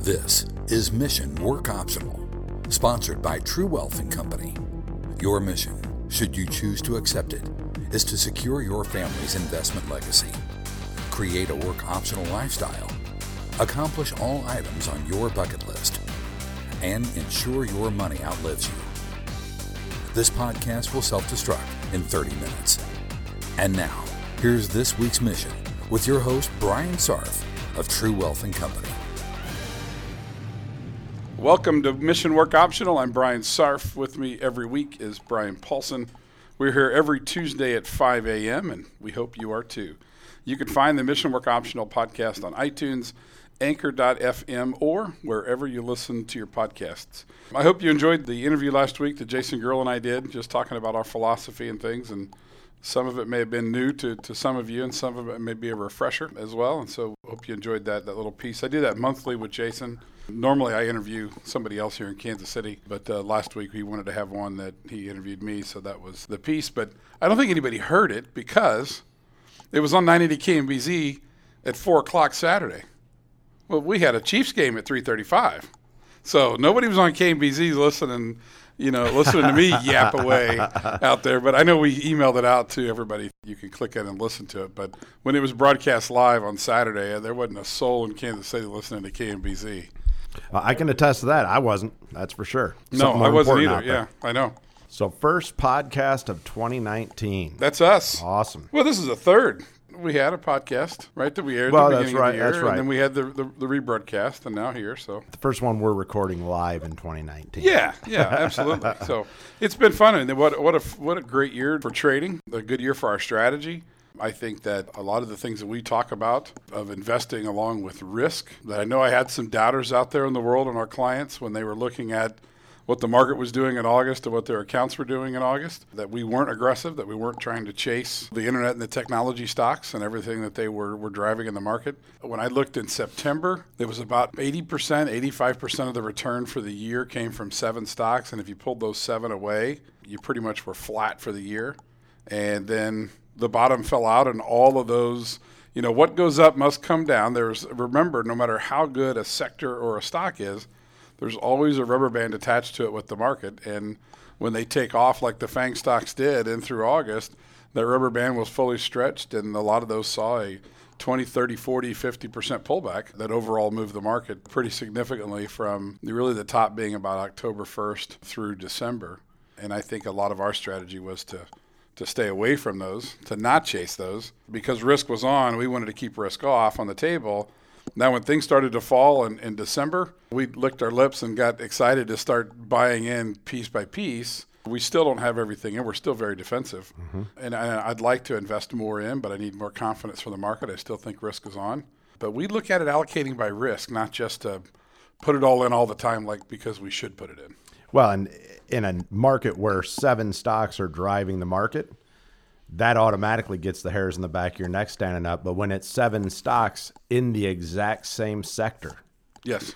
This is Mission Work Optional, sponsored by True Wealth and Company. Your mission, should you choose to accept it, is to secure your family's investment legacy, create a work optional lifestyle, accomplish all items on your bucket list, and ensure your money outlives you. This podcast will self destruct in 30 minutes. And now, here's this week's mission with your host, Brian Sarf of True Wealth and Company. Welcome to Mission Work Optional. I'm Brian Sarf. With me every week is Brian Paulson. We're here every Tuesday at 5 a.m., and we hope you are too. You can find the Mission Work Optional podcast on iTunes, anchor.fm, or wherever you listen to your podcasts. I hope you enjoyed the interview last week that Jason Girl and I did, just talking about our philosophy and things. And some of it may have been new to, to some of you, and some of it may be a refresher as well. And so, hope you enjoyed that that little piece. I do that monthly with Jason. Normally, I interview somebody else here in Kansas City, but uh, last week he wanted to have one that he interviewed me, so that was the piece. But I don't think anybody heard it because it was on 980 KMBZ at four o'clock Saturday. Well, we had a Chiefs game at 3:35, so nobody was on KMBZ listening. You know, listening to me yap away out there. But I know we emailed it out to everybody. You can click it and listen to it. But when it was broadcast live on Saturday, there wasn't a soul in Kansas City listening to KMBZ. Uh, I can attest to that. I wasn't. That's for sure. No, I wasn't either. Yeah, I know. So first podcast of 2019. That's us. awesome. Well, this is a third. We had a podcast, right, that we aired Well, at the that's right, year, that's right. and then we had the, the, the rebroadcast, and now here, so. The first one we're recording live in 2019. Yeah, yeah, absolutely. so it's been fun, and what what a what a great year for trading. A good year for our strategy. I think that a lot of the things that we talk about of investing along with risk. That I know I had some doubters out there in the world and our clients when they were looking at what the market was doing in August and what their accounts were doing in August. That we weren't aggressive. That we weren't trying to chase the internet and the technology stocks and everything that they were were driving in the market. When I looked in September, it was about 80%, 85% of the return for the year came from seven stocks, and if you pulled those seven away, you pretty much were flat for the year. And then the bottom fell out, and all of those, you know, what goes up must come down. There's remember, no matter how good a sector or a stock is, there's always a rubber band attached to it with the market. And when they take off like the FANG stocks did in through August, that rubber band was fully stretched, and a lot of those saw a 20, 30, 40, 50% pullback that overall moved the market pretty significantly from really the top being about October 1st through December. And I think a lot of our strategy was to to stay away from those, to not chase those, because risk was on. We wanted to keep risk off on the table. Now, when things started to fall in, in December, we licked our lips and got excited to start buying in piece by piece. We still don't have everything in. We're still very defensive. Mm-hmm. And I, I'd like to invest more in, but I need more confidence from the market. I still think risk is on. But we look at it allocating by risk, not just to put it all in all the time, like because we should put it in. Well, and in a market where seven stocks are driving the market, that automatically gets the hairs in the back of your neck standing up. But when it's seven stocks in the exact same sector, Yes.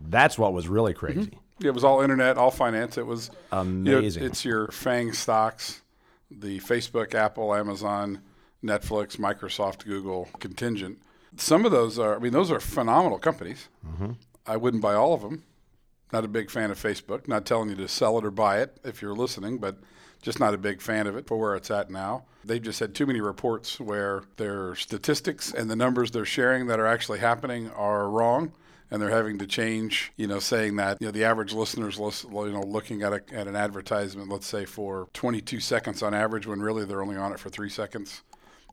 that's what was really mm-hmm. crazy. It was all internet, all finance. It was you know, Amazing. it's your FANG stocks, the Facebook, Apple, Amazon, Netflix, Microsoft, Google, contingent. Some of those are, I mean, those are phenomenal companies. Mm-hmm. I wouldn't buy all of them. Not a big fan of Facebook. Not telling you to sell it or buy it if you're listening, but just not a big fan of it for where it's at now. They've just had too many reports where their statistics and the numbers they're sharing that are actually happening are wrong and they're having to change, you know, saying that you know the average listener's list, you know, looking at a, at an advertisement, let's say for 22 seconds on average, when really they're only on it for three seconds,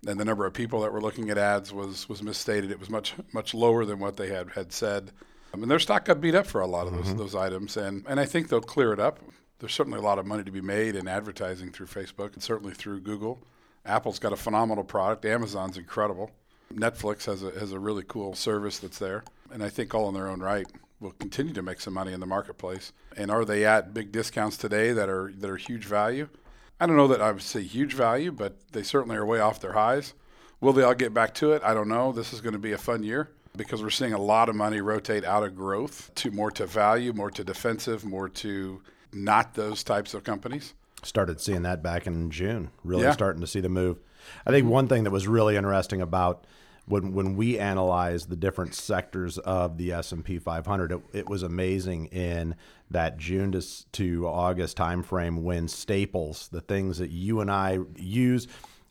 and the number of people that were looking at ads was was misstated. It was much much lower than what they had had said. I mean, their stock got beat up for a lot of those mm-hmm. those items, and and I think they'll clear it up. There's certainly a lot of money to be made in advertising through Facebook and certainly through Google. Apple's got a phenomenal product. Amazon's incredible. Netflix has a has a really cool service that's there, and I think all in their own right will continue to make some money in the marketplace. And are they at big discounts today that are that are huge value? I don't know that I would say huge value, but they certainly are way off their highs. Will they all get back to it? I don't know. This is going to be a fun year because we're seeing a lot of money rotate out of growth to more to value, more to defensive, more to not those types of companies. Started seeing that back in June. Really Yeah. starting to see the move. I think one thing that was really interesting about when when we analyzed the different sectors of the S&P 500 it, it was amazing in that June to, to August timeframe when staples the things that you and I use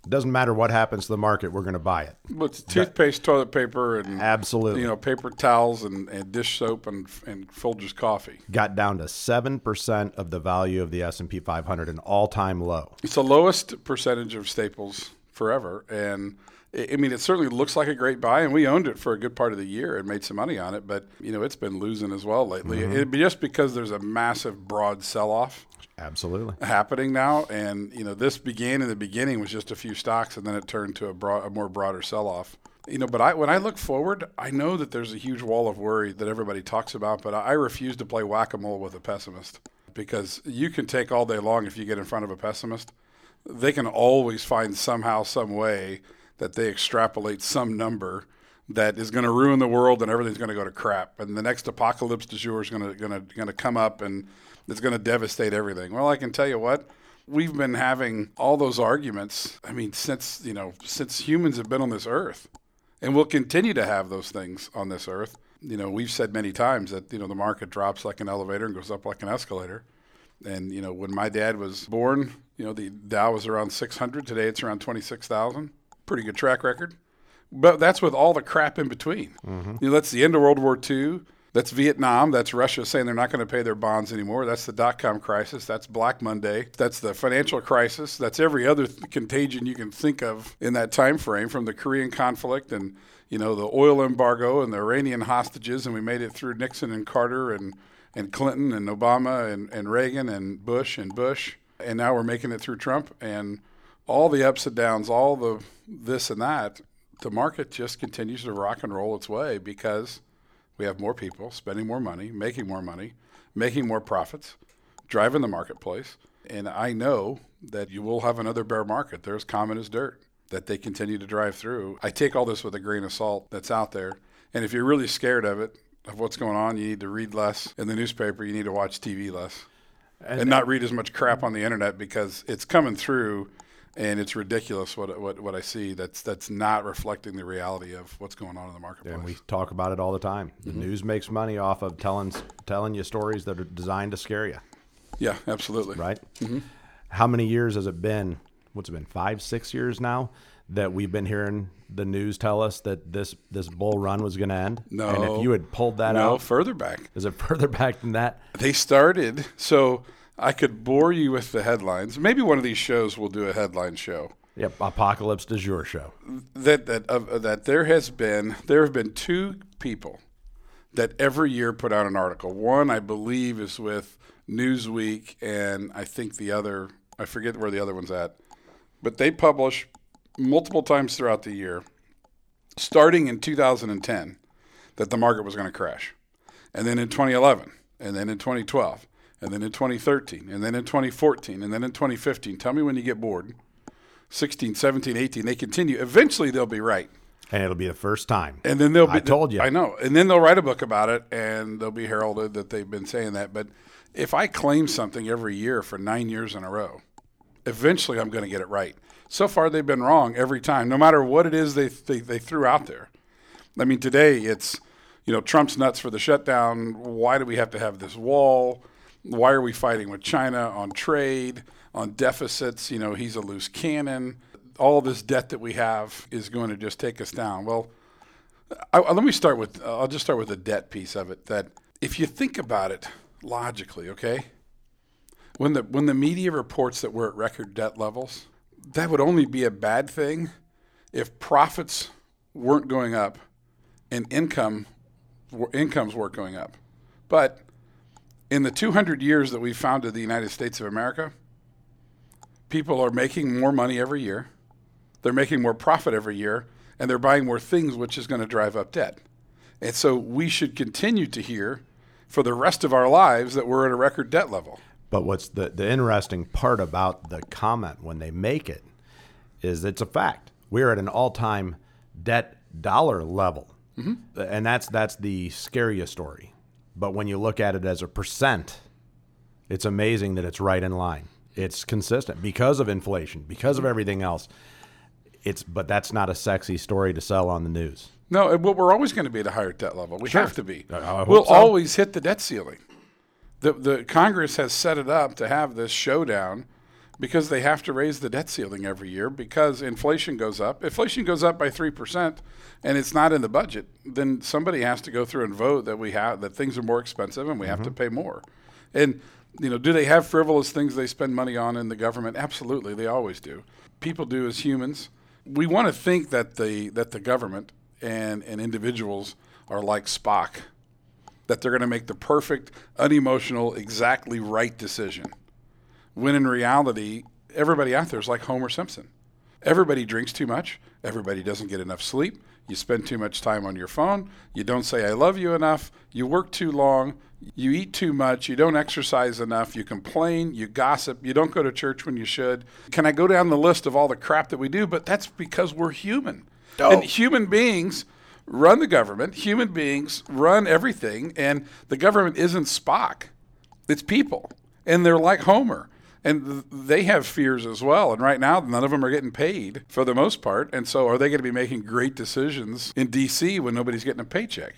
doesn't matter what happens to the market we're going to buy it But it's toothpaste, toilet paper, and Absolutely. you know, paper towels and, and dish soap and and Folgers coffee. got down to 7% of the value of the S&P 500 an all-time low It's the lowest percentage of staples forever, and I mean, it certainly looks like a great buy, and we owned it for a good part of the year and made some money on it. But you know, it's been losing as well lately. Mm-hmm. It'd be just because there's a massive broad sell-off absolutely happening now, and you know, this began in the beginning was just a few stocks, and then it turned to a, broad, a more broader sell-off. You know, but I, when I look forward, I know that there's a huge wall of worry that everybody talks about, but I refuse to play whack-a-mole with a pessimist because you can take all day long if you get in front of a pessimist they can always find somehow, some way that they extrapolate some number that is going to ruin the world and everything's going to go to crap. And the next apocalypse du jour is going to going to going to come up and it's going to devastate everything. Well, I can tell you what. We've been having all those arguments. I mean, since you know, since humans have been on this earth, and we'll continue to have those things on this earth. You know, we've said many times that you know the market drops like an elevator and goes up like an escalator. And you know, when my dad was born, you know, the Dow was around 600. Today, it's around 26,000. Pretty good track record. But that's with all the crap in between. Mm-hmm. You know, that's the end of World War II. That's Vietnam. That's Russia saying they're not going to pay their bonds anymore. That's the dot com crisis. That's Black Monday. That's the financial crisis. That's every other th- contagion you can think of in that time frame from the Korean conflict and you know the oil embargo and the Iranian hostages. And we made it through Nixon and Carter and and Clinton and Obama and, and Reagan and Bush and Bush. And now we're making it through Trump and all the ups and downs, all the this and that. The market just continues to rock and roll its way because we have more people spending more money, making more money, making more profits, driving the marketplace. And I know that you will have another bear market. They're as common as dirt that they continue to drive through. I take all this with a grain of salt that's out there. And if you're really scared of it, of what's going on, you need to read less in the newspaper. You need to watch TV less and, not read as much crap on the internet because it's coming through and it's ridiculous what, what, what I see that's that's not reflecting the reality of what's going on in the marketplace. And we talk about it all the time. The mm-hmm. news makes money off of telling telling you stories that are designed to scare you, yeah, absolutely. right? Mm-hmm. How many years has it been? What's it been? Five, six years now that we've been hearing the news tell us that this this bull run was going to end. No. And if you had pulled that No, out, further back. is it further back than that? They started, so I could bore you with the headlines. Maybe one of these shows will do a headline show. Yep, Apocalypse du jour show. that that uh, that there has been there have been two people that every year put out an article. One I believe is with Newsweek, and I think the other I forget where the other one's at, but they publish multiple times throughout the year, starting in 2010, that the market was going to crash, and then in 2011, and then in 2012, and then in 2013, and then in 2014, and then in 2015. Tell me when you get bored. 16, 17, 18, they continue. Eventually, they'll be right. And it'll be the first time. And then they'll be. I told you. I know. And then they'll write a book about it, and they'll be heralded that they've been saying that. But if I claim something every year for nine years in a row, eventually I'm going to get it right. So far, they've been wrong every time, no matter what it is they, they, they threw out there. I mean, today it's, you know, Trump's nuts for the shutdown. Why do we have to have this wall? Why are we fighting with China on trade, on deficits? You know, he's a loose cannon. All this debt that we have is going to just take us down. Well, I, I- let me start with, uh, I'll just start with the debt piece of it. That if you think about it logically, okay, when the when the media reports that we're at record debt levels, that would only be a bad thing if profits weren't going up and income incomes weren't going up. But in the 200 years that we've founded the United States of America, people are making more money every year. They're making more profit every year, and they're buying more things, which is going to drive up debt. And so we should continue to hear for the rest of our lives that we're at a record debt level. But what's the, the interesting part about the comment when they make it is it's a fact. We're at an all time debt dollar level. Mm-hmm. And that's that's the scariest story. But when you look at it as a percent, it's amazing that it's right in line. It's consistent because of inflation, because of everything else. It's but that's not a sexy story to sell on the news. No, but we're always going to be at a higher debt level. We have to be. I- I hope we'll so. always hit the debt ceiling. The the Congress has set it up to have this showdown because they have to raise the debt ceiling every year because inflation goes up. Inflation goes up by three percent, and it's not in the budget. Then somebody has to go through and vote that we have that things are more expensive and we have to mm-hmm. pay more. And you know, do they have frivolous things they spend money on in the government? Absolutely, they always do. People do as humans. We want to think that the that the government and and individuals are like Spock, that they're going to make the perfect, unemotional, exactly right decision. When in reality, everybody out there is like Homer Simpson. Everybody drinks too much. Everybody doesn't get enough sleep. You spend too much time on your phone. You don't say, I love you enough. You work too long. You eat too much. You don't exercise enough. You complain. You gossip. You don't go to church when you should. Can I go down the list of all the crap that we do? But that's because we're human. Oh. And human beings run the government. Human beings run everything. And the government isn't Spock, it's people. And they're like Homer and they have fears as well. And right now, none of them are getting paid for the most part. And so, are they going to be making great decisions in D.C. when nobody's getting a paycheck?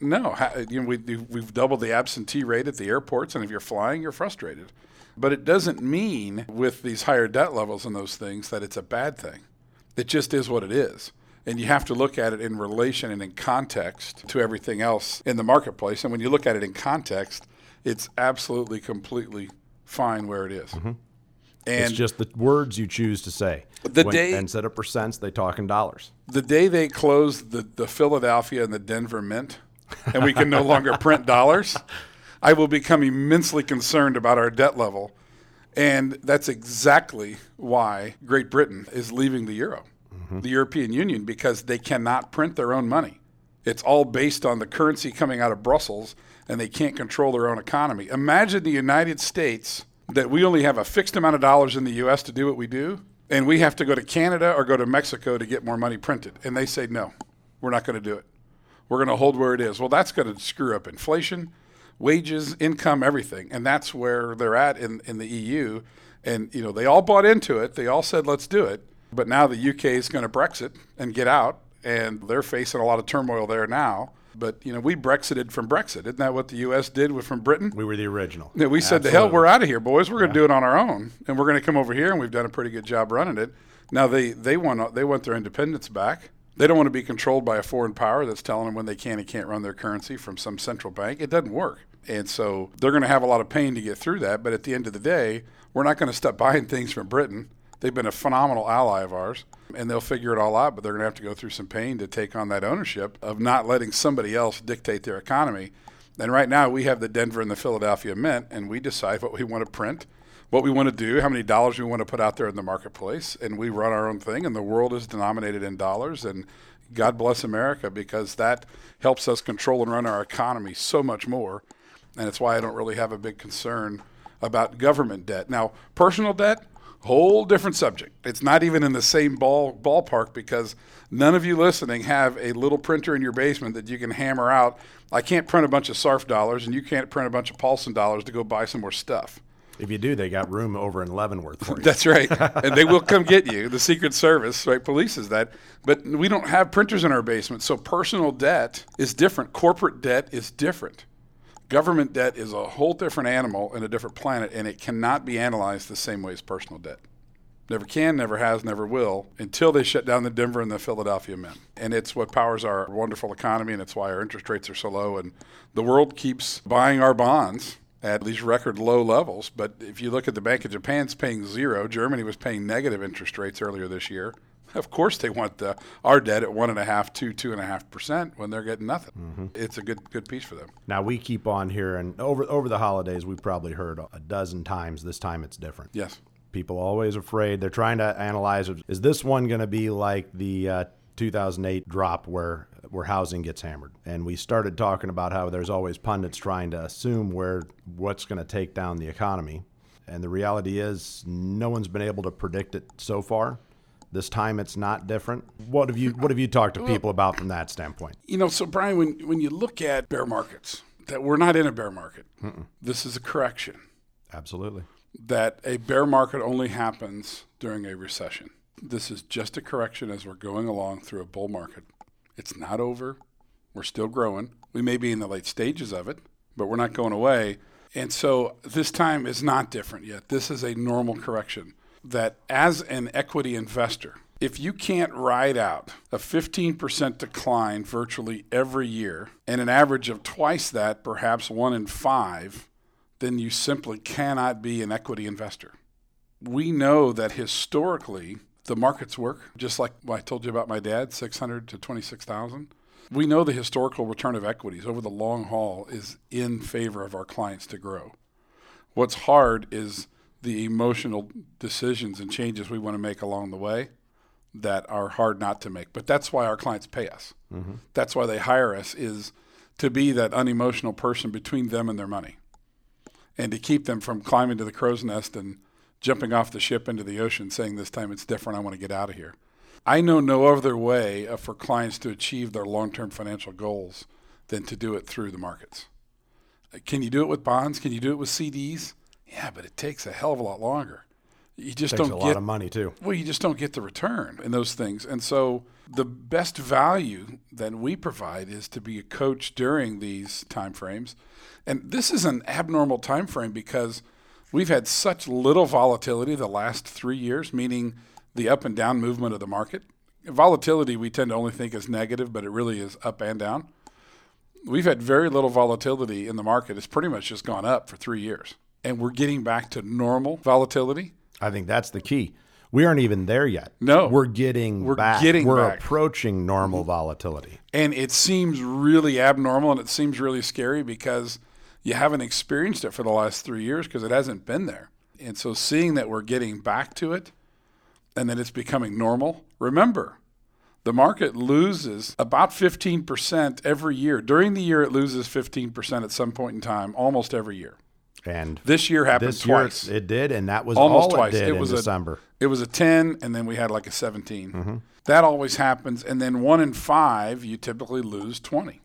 No. You know, we, we've doubled the absentee rate at the airports, and if you're flying, you're frustrated. But it doesn't mean with these higher debt levels and those things that it's a bad thing. It just is what it is. And you have to look at it in relation and in context to everything else in the marketplace. And when you look at it in context, it's absolutely, completely fine where it is. Mm-hmm. And it's just the words you choose to say. The When- day- instead of percents, they talk in dollars. the day they close the, the Philadelphia and the Denver Mint, and we can no longer print dollars, I will become immensely concerned about our debt level. And that's exactly why Great Britain is leaving the euro, mm-hmm. the European Union, because they cannot print their own money. It's all based on the currency coming out of Brussels, and they can't control their own economy. Imagine the United States that we only have a fixed amount of dollars in the U.S. to do what we do, and we have to go to Canada or go to Mexico to get more money printed. And they say, no, we're not going to do it. We're going to hold where it is. Well, that's going to screw up inflation, wages, income, everything. And that's where they're at in, in the EU. And, you know, they all bought into it. They all said, let's do it. But now the UK is going to Brexit and get out. And they're facing a lot of turmoil there now. But, you know, we Brexited from Brexit. Isn't that what the U.S. did with from Britain? We were the original. Yeah, we said, "The hell, we're out of here, boys. We're going to do it on our own, and we're going to come over here, and we've done a pretty good job running it." Now they they want they want their independence back. They don't want to be controlled by a foreign power that's telling them when they can and can't run their currency from some central bank. It doesn't work, and so they're going to have a lot of pain to get through that. But at the end of the day, we're not going to stop buying things from Britain. They've been a phenomenal ally of ours, and they'll figure it all out. But they're going to have to go through some pain to take on that ownership of not letting somebody else dictate their economy. And right now, we have the Denver and the Philadelphia Mint, and we decide what we want to print, what we want to do, how many dollars we want to put out there in the marketplace, and we run our own thing. And the world is denominated in dollars. And God bless America because that helps us control and run our economy so much more. And it's why I don't really have a big concern about government debt. Now, personal debt, whole different subject. It's not even in the same ball ballpark because none of you listening have a little printer in your basement that you can hammer out. I can't print a bunch of SARF dollars, and you can't print a bunch of Paulson dollars to go buy some more stuff. If you do, they got room over in Leavenworth for you. That's right. and they will come get you. The Secret Service, right, polices that. But we don't have printers in our basement. So personal debt is different. Corporate debt is different. Government debt is a whole different animal and a different planet, and it cannot be analyzed the same way as personal debt. Never can, never has, never will until they shut down the Denver and the Philadelphia Mint. And it's what powers our wonderful economy, and it's why our interest rates are so low. And the world keeps buying our bonds at these record low levels. But if you look at the Bank of Japan's paying zero, Germany was paying negative interest rates earlier this year. Of course, they want the, our debt at one and a half to two and a half percent when they're getting nothing. Mm-hmm. It's a good good piece for them. Now we keep on here, and over over the holidays, we've probably heard a dozen times. This time it's different. Yes. People always afraid. They're trying to analyze: is this one going to be like the uh, 2008 drop where where housing gets hammered? And we started talking about how there's always pundits trying to assume where what's going to take down the economy. And the reality is, no one's been able to predict it so far. This time it's not different. What have you What have you talked to people about from that standpoint? You know, so Brian, when when you look at bear markets, that we're not in a bear market. This is a correction. Absolutely. That a bear market only happens during a recession. This is just a correction as we're going along through a bull market. It's not over. We're still growing. We may be in the late stages of it, but we're not going away. And so this time is not different yet. This is a normal correction that as an equity investor, if you can't ride out a 15% decline virtually every year and an average of twice that, perhaps one in five, then you simply cannot be an equity investor. We know that historically the markets work, just like I told you about my dad, 600 to 26,000. We know the historical return of equities over the long haul is in favor of our clients to grow. What's hard is the emotional decisions and changes we want to make along the way that are hard not to make. But that's why our clients pay us. Mm-hmm. That's why they hire us is to be that unemotional person between them and their money. And to keep them from climbing to the crow's nest and jumping off the ship into the ocean saying this time it's different, I want to get out of here. I know no other way for clients to achieve their long-term financial goals than to do it through the markets. Can you do it with bonds? Can you do it with CDs? Yeah, but it takes a hell of a lot longer you just don't a get a lot of money too. well, you just don't get the return in those things. And so the best value that we provide is to be a coach during these time frames. And this is an abnormal time frame because we've had such little volatility the last 3 years, meaning the up and down movement of the market. Volatility we tend to only think is negative, but it really is up and down. We've had very little volatility in the market. It's pretty much just gone up for 3 years. And we're getting back to normal volatility I think that's the key. We aren't even there yet. No. we're getting We're back. getting we're back. approaching normal volatility. and it seems really abnormal and it seems really scary because you haven't experienced it for the last three years because it hasn't been there. And so seeing that we're getting back to it and that it's becoming normal, remember, the market loses about 15% every year. During the year, it loses 15% at some point in time, almost every year. And This year happened this year twice. it did, and that was almost all twice. it did it in was December. It was a ten, and then we had like a 17 Mm-hmm. That always happens, and then one in five, you typically lose twenty,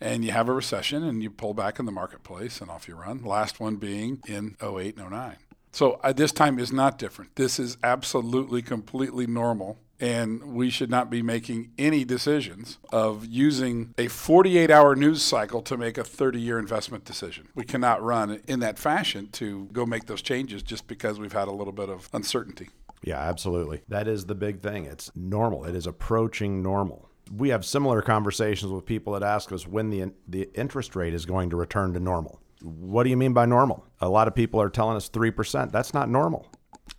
and you have a recession, and you pull back in the marketplace, and off you run. Last one being in 08 and 09. So uh, this time is not different. This is absolutely, completely normal. And we should not be making any decisions of using a 48 hour news cycle to make a 30 year investment decision. We cannot run in that fashion to go make those changes just because we've had a little bit of uncertainty. Yeah, absolutely. That is the big thing. It's normal. It is approaching normal. We have similar conversations with people that ask us when the the interest rate is going to return to normal. What do you mean by normal? A lot of people are telling us 3%. That's not normal.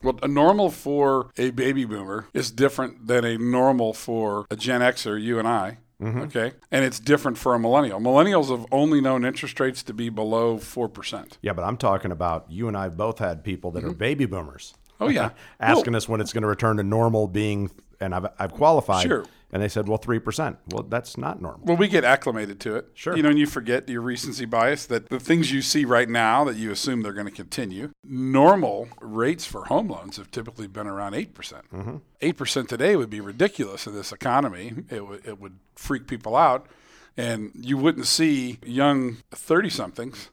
Well, a normal for a baby boomer is different than a normal for a Gen Xer, you and I. Mm-hmm. Okay. And it's different for a millennial. Millennials have only known interest rates to be below 4%. Yeah, but I'm talking about you and I both had people that are mm-hmm. baby boomers Oh, yeah. asking us when it's going to return to normal being and I've I've qualified Sure. and they said, "Well, 3%." Well, that's not normal. Well, we get acclimated to it. Sure. You know, and you forget your recency bias that the things you see right now that you assume they're going to continue. Normal rates for home loans have typically been around 8%. percent mm-hmm. 8% today would be ridiculous in this economy. Mm-hmm. It, w- it would freak people out. And you wouldn't see young 30 somethings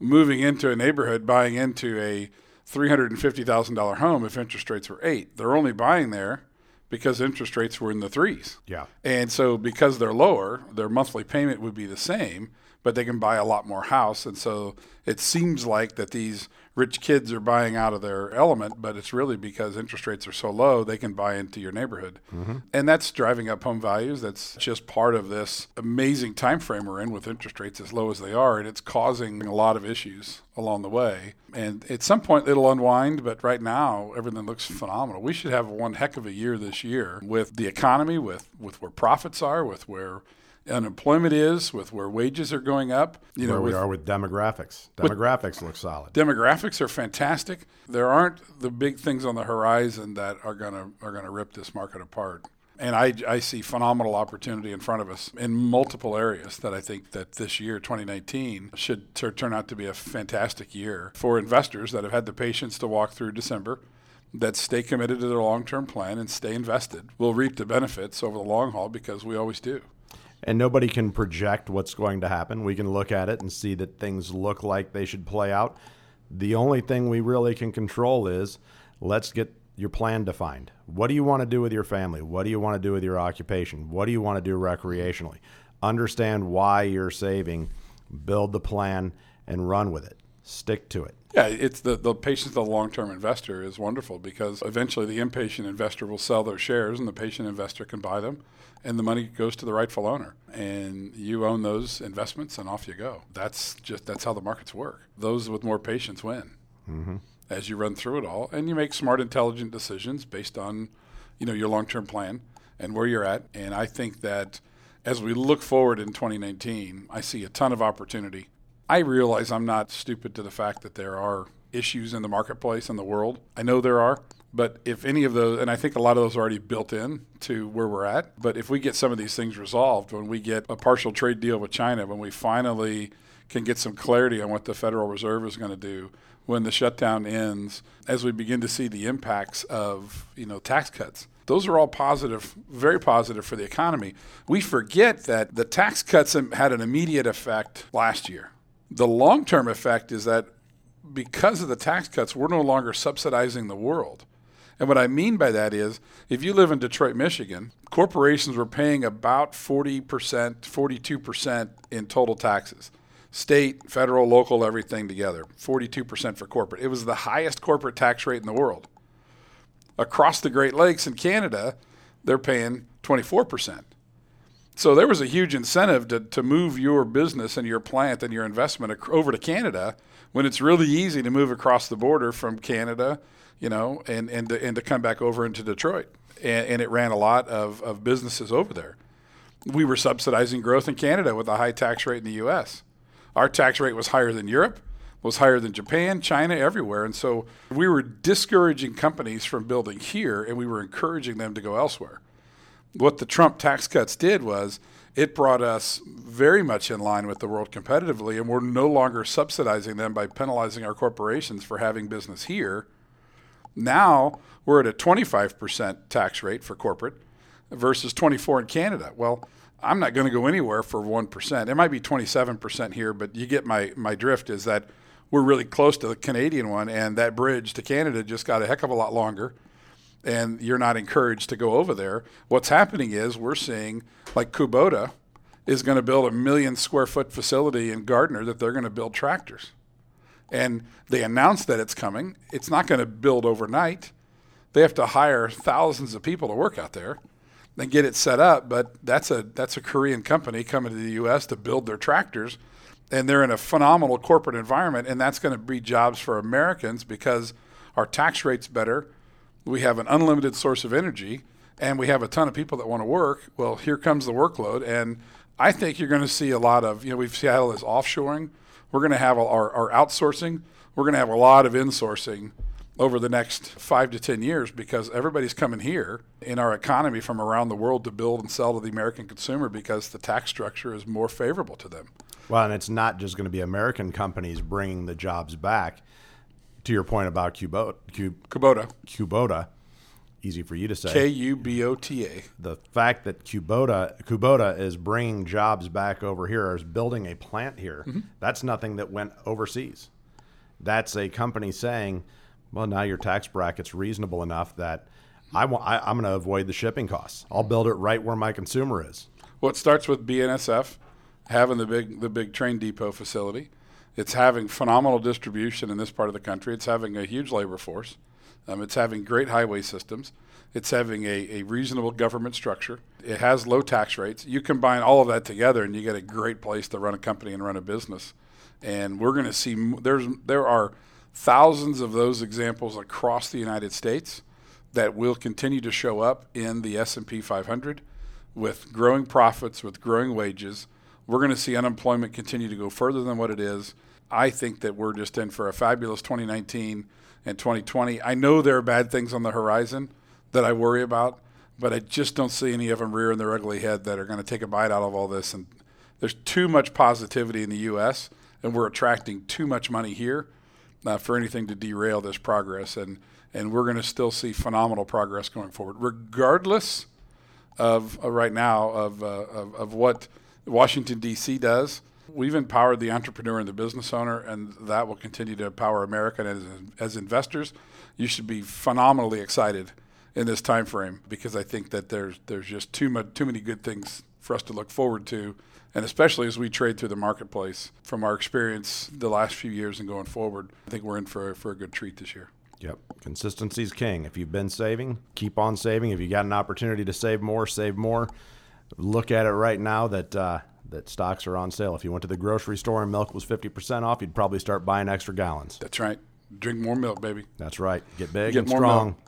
moving into a neighborhood buying into a $350,000 home if interest rates were 8. They're only buying there because interest rates were in the threes. Yeah. And so because they're lower, their monthly payment would be the same, but they can buy a lot more house. And so it seems like that these rich kids are buying out of their element, but it's really because interest rates are so low, they can buy into your neighborhood. Mm-hmm. And that's driving up home values. That's just part of this amazing time frame we're in with interest rates as low as they are, and it's causing a lot of issues along the way. And at some point it'll unwind, but right now everything looks phenomenal. We should have one heck of a year this year with the economy, with with where profits are, with where unemployment is, with where wages are going up. You Where know, we with are with demographics. Demographics look solid. demographics are fantastic. There aren't the big things on the horizon that are gonna are gonna rip this market apart. And I, I see phenomenal opportunity in front of us in multiple areas that I think that this year, 2019, should tur- turn out to be a fantastic year for investors that have had the patience to walk through December, that stay committed to their long-term plan and stay invested. Will reap the benefits over the long haul because we always do. And nobody can project what's going to happen. We can look at it and see that things look like they should play out. The only thing we really can control is let's get your plan defined. What do you want to do with your family? What do you want to do with your occupation? What do you want to do recreationally? Understand why you're saving, build the plan, and run with it. Stick to it. Yeah, it's the, the patience of the long term investor is wonderful because eventually the impatient investor will sell their shares and the patient investor can buy them and the money goes to the rightful owner and you own those investments and off you go. That's just that's how the markets work. Those with more patience win. Mm-hmm. As you run through it all and you make smart intelligent decisions based on you know your long term plan and where you're at and I think that as we look forward in 2019, I see a ton of opportunity I realize I'm not stupid to the fact that there are issues in the marketplace in the world. I know there are, but if any of those, and I think a lot of those are already built in to where we're at, but if we get some of these things resolved, when we get a partial trade deal with China, when we finally can get some clarity on what the Federal Reserve is going to do, when the shutdown ends, as we begin to see the impacts of you know tax cuts, those are all positive, very positive for the economy. We forget that the tax cuts had an immediate effect last year the long term effect is that because of the tax cuts, we're no longer subsidizing the world. And what I mean by that is if you live in Detroit, Michigan, corporations were paying about 40%, 42% in total taxes. State, federal, local, everything together. 42% for corporate. It was the highest corporate tax rate in the world. Across the Great Lakes in Canada, they're paying 24%. So there was a huge incentive to, to move your business and your plant and your investment over to Canada when it's really easy to move across the border from Canada, you know, and, and, to, and to come back over into Detroit. And, and it ran a lot of, of businesses over there. We were subsidizing growth in Canada with a high tax rate in the U.S. Our tax rate was higher than Europe, was higher than Japan, China, everywhere. And so we were discouraging companies from building here and we were encouraging them to go elsewhere what the Trump tax cuts did was it brought us very much in line with the world competitively, and we're no longer subsidizing them by penalizing our corporations for having business here. Now we're at a 25% tax rate for corporate versus 24 in Canada. Well, I'm not going to go anywhere for 1%. It might be 27% here, but you get my, my drift is that we're really close to the Canadian one, and that bridge to Canada just got a heck of a lot longer and you're not encouraged to go over there. What's happening is we're seeing like Kubota is going to build a million square foot facility in Gardner that they're going to build tractors. And they announced that it's coming. It's not going to build overnight. They have to hire thousands of people to work out there and get it set up, but that's a that's a Korean company coming to the US to build their tractors and they're in a phenomenal corporate environment and that's going to breed jobs for Americans because our tax rate's better we have an unlimited source of energy and we have a ton of people that want to work, well, here comes the workload. And I think you're going to see a lot of, you know, we've Seattle is offshoring. We're going to have our, our outsourcing. We're going to have a lot of insourcing over the next five to 10 years because everybody's coming here in our economy from around the world to build and sell to the American consumer because the tax structure is more favorable to them. Well, and it's not just going to be American companies bringing the jobs back to your point about Kubota, Kubota, Kubota, easy for you to say. K U B O T A. The fact that Kubota Kubota is bringing jobs back over here, or is building a plant here, mm-hmm. that's nothing that went overseas. That's a company saying, "Well, now your tax bracket's reasonable enough that I want. I, I'm going to avoid the shipping costs. I'll build it right where my consumer is." Well, it starts with BNSF having the big the big train depot facility it's having phenomenal distribution in this part of the country. It's having a huge labor force. Um, it's having great highway systems. It's having a, a reasonable government structure. It has low tax rates. You combine all of that together, and you get a great place to run a company and run a business. And we're going to see there's there are thousands of those examples across the United States that will continue to show up in the S&P 500 with growing profits, with growing wages. We're going to see unemployment continue to go further than what it is. I think that we're just in for a fabulous 2019 and 2020. I know there are bad things on the horizon that I worry about, but I just don't see any of them rearing their ugly head that are going to take a bite out of all this. And there's too much positivity in the U.S., and we're attracting too much money here uh, for anything to derail this progress. And, and we're going to still see phenomenal progress going forward, regardless of uh, right now of, uh, of, of what Washington, D.C. does We've empowered the entrepreneur and the business owner, and that will continue to empower America. And as, as investors, you should be phenomenally excited in this time frame because I think that there's there's just too much too many good things for us to look forward to, and especially as we trade through the marketplace from our experience the last few years and going forward. I think we're in for for a good treat this year. Yep. Consistency's king. If you've been saving, keep on saving. If you got an opportunity to save more, save more. Look at it right now that uh, that stocks are on sale. If you went to the grocery store and milk was 50% off, you'd probably start buying extra gallons. That's right. Drink more milk, baby. That's right. Get big Get and more strong. milk.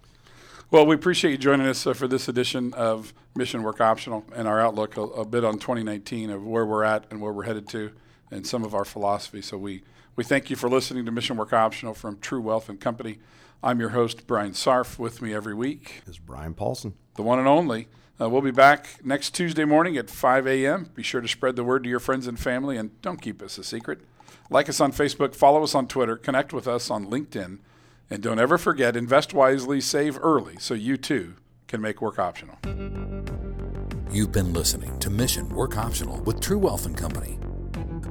Well, we appreciate you joining us uh, for this edition of Mission Work Optional and our outlook a, a bit on 2019 of where we're at and where we're headed to and some of our philosophy. So we, we thank you for listening to Mission Work Optional from True Wealth and Company. I'm your host, Brian Sarf, with me every week, Is Brian Paulson. the one and only. Uh, we'll be back next Tuesday morning at 5 a.m. Be sure to spread the word to your friends and family and don't keep us a secret. Like us on Facebook, follow us on Twitter, connect with us on LinkedIn, and don't ever forget invest wisely, save early so you too can make work optional. You've been listening to Mission Work Optional with True Wealth and Company.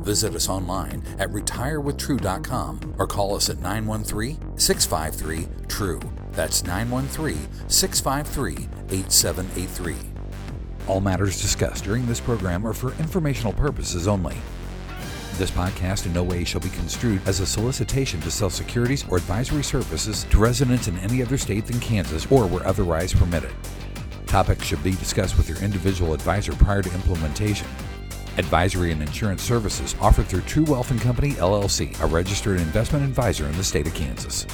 Visit us online at retirewithtrue.com or call us at 913 653 TRUE. That's 913 653 8783. All matters discussed during this program are for informational purposes only. This podcast in no way shall be construed as a solicitation to sell securities or advisory services to residents in any other state than Kansas or where otherwise permitted. Topics should be discussed with your individual advisor prior to implementation. Advisory and insurance services offered through True Wealth and Company LLC, a registered investment advisor in the state of Kansas.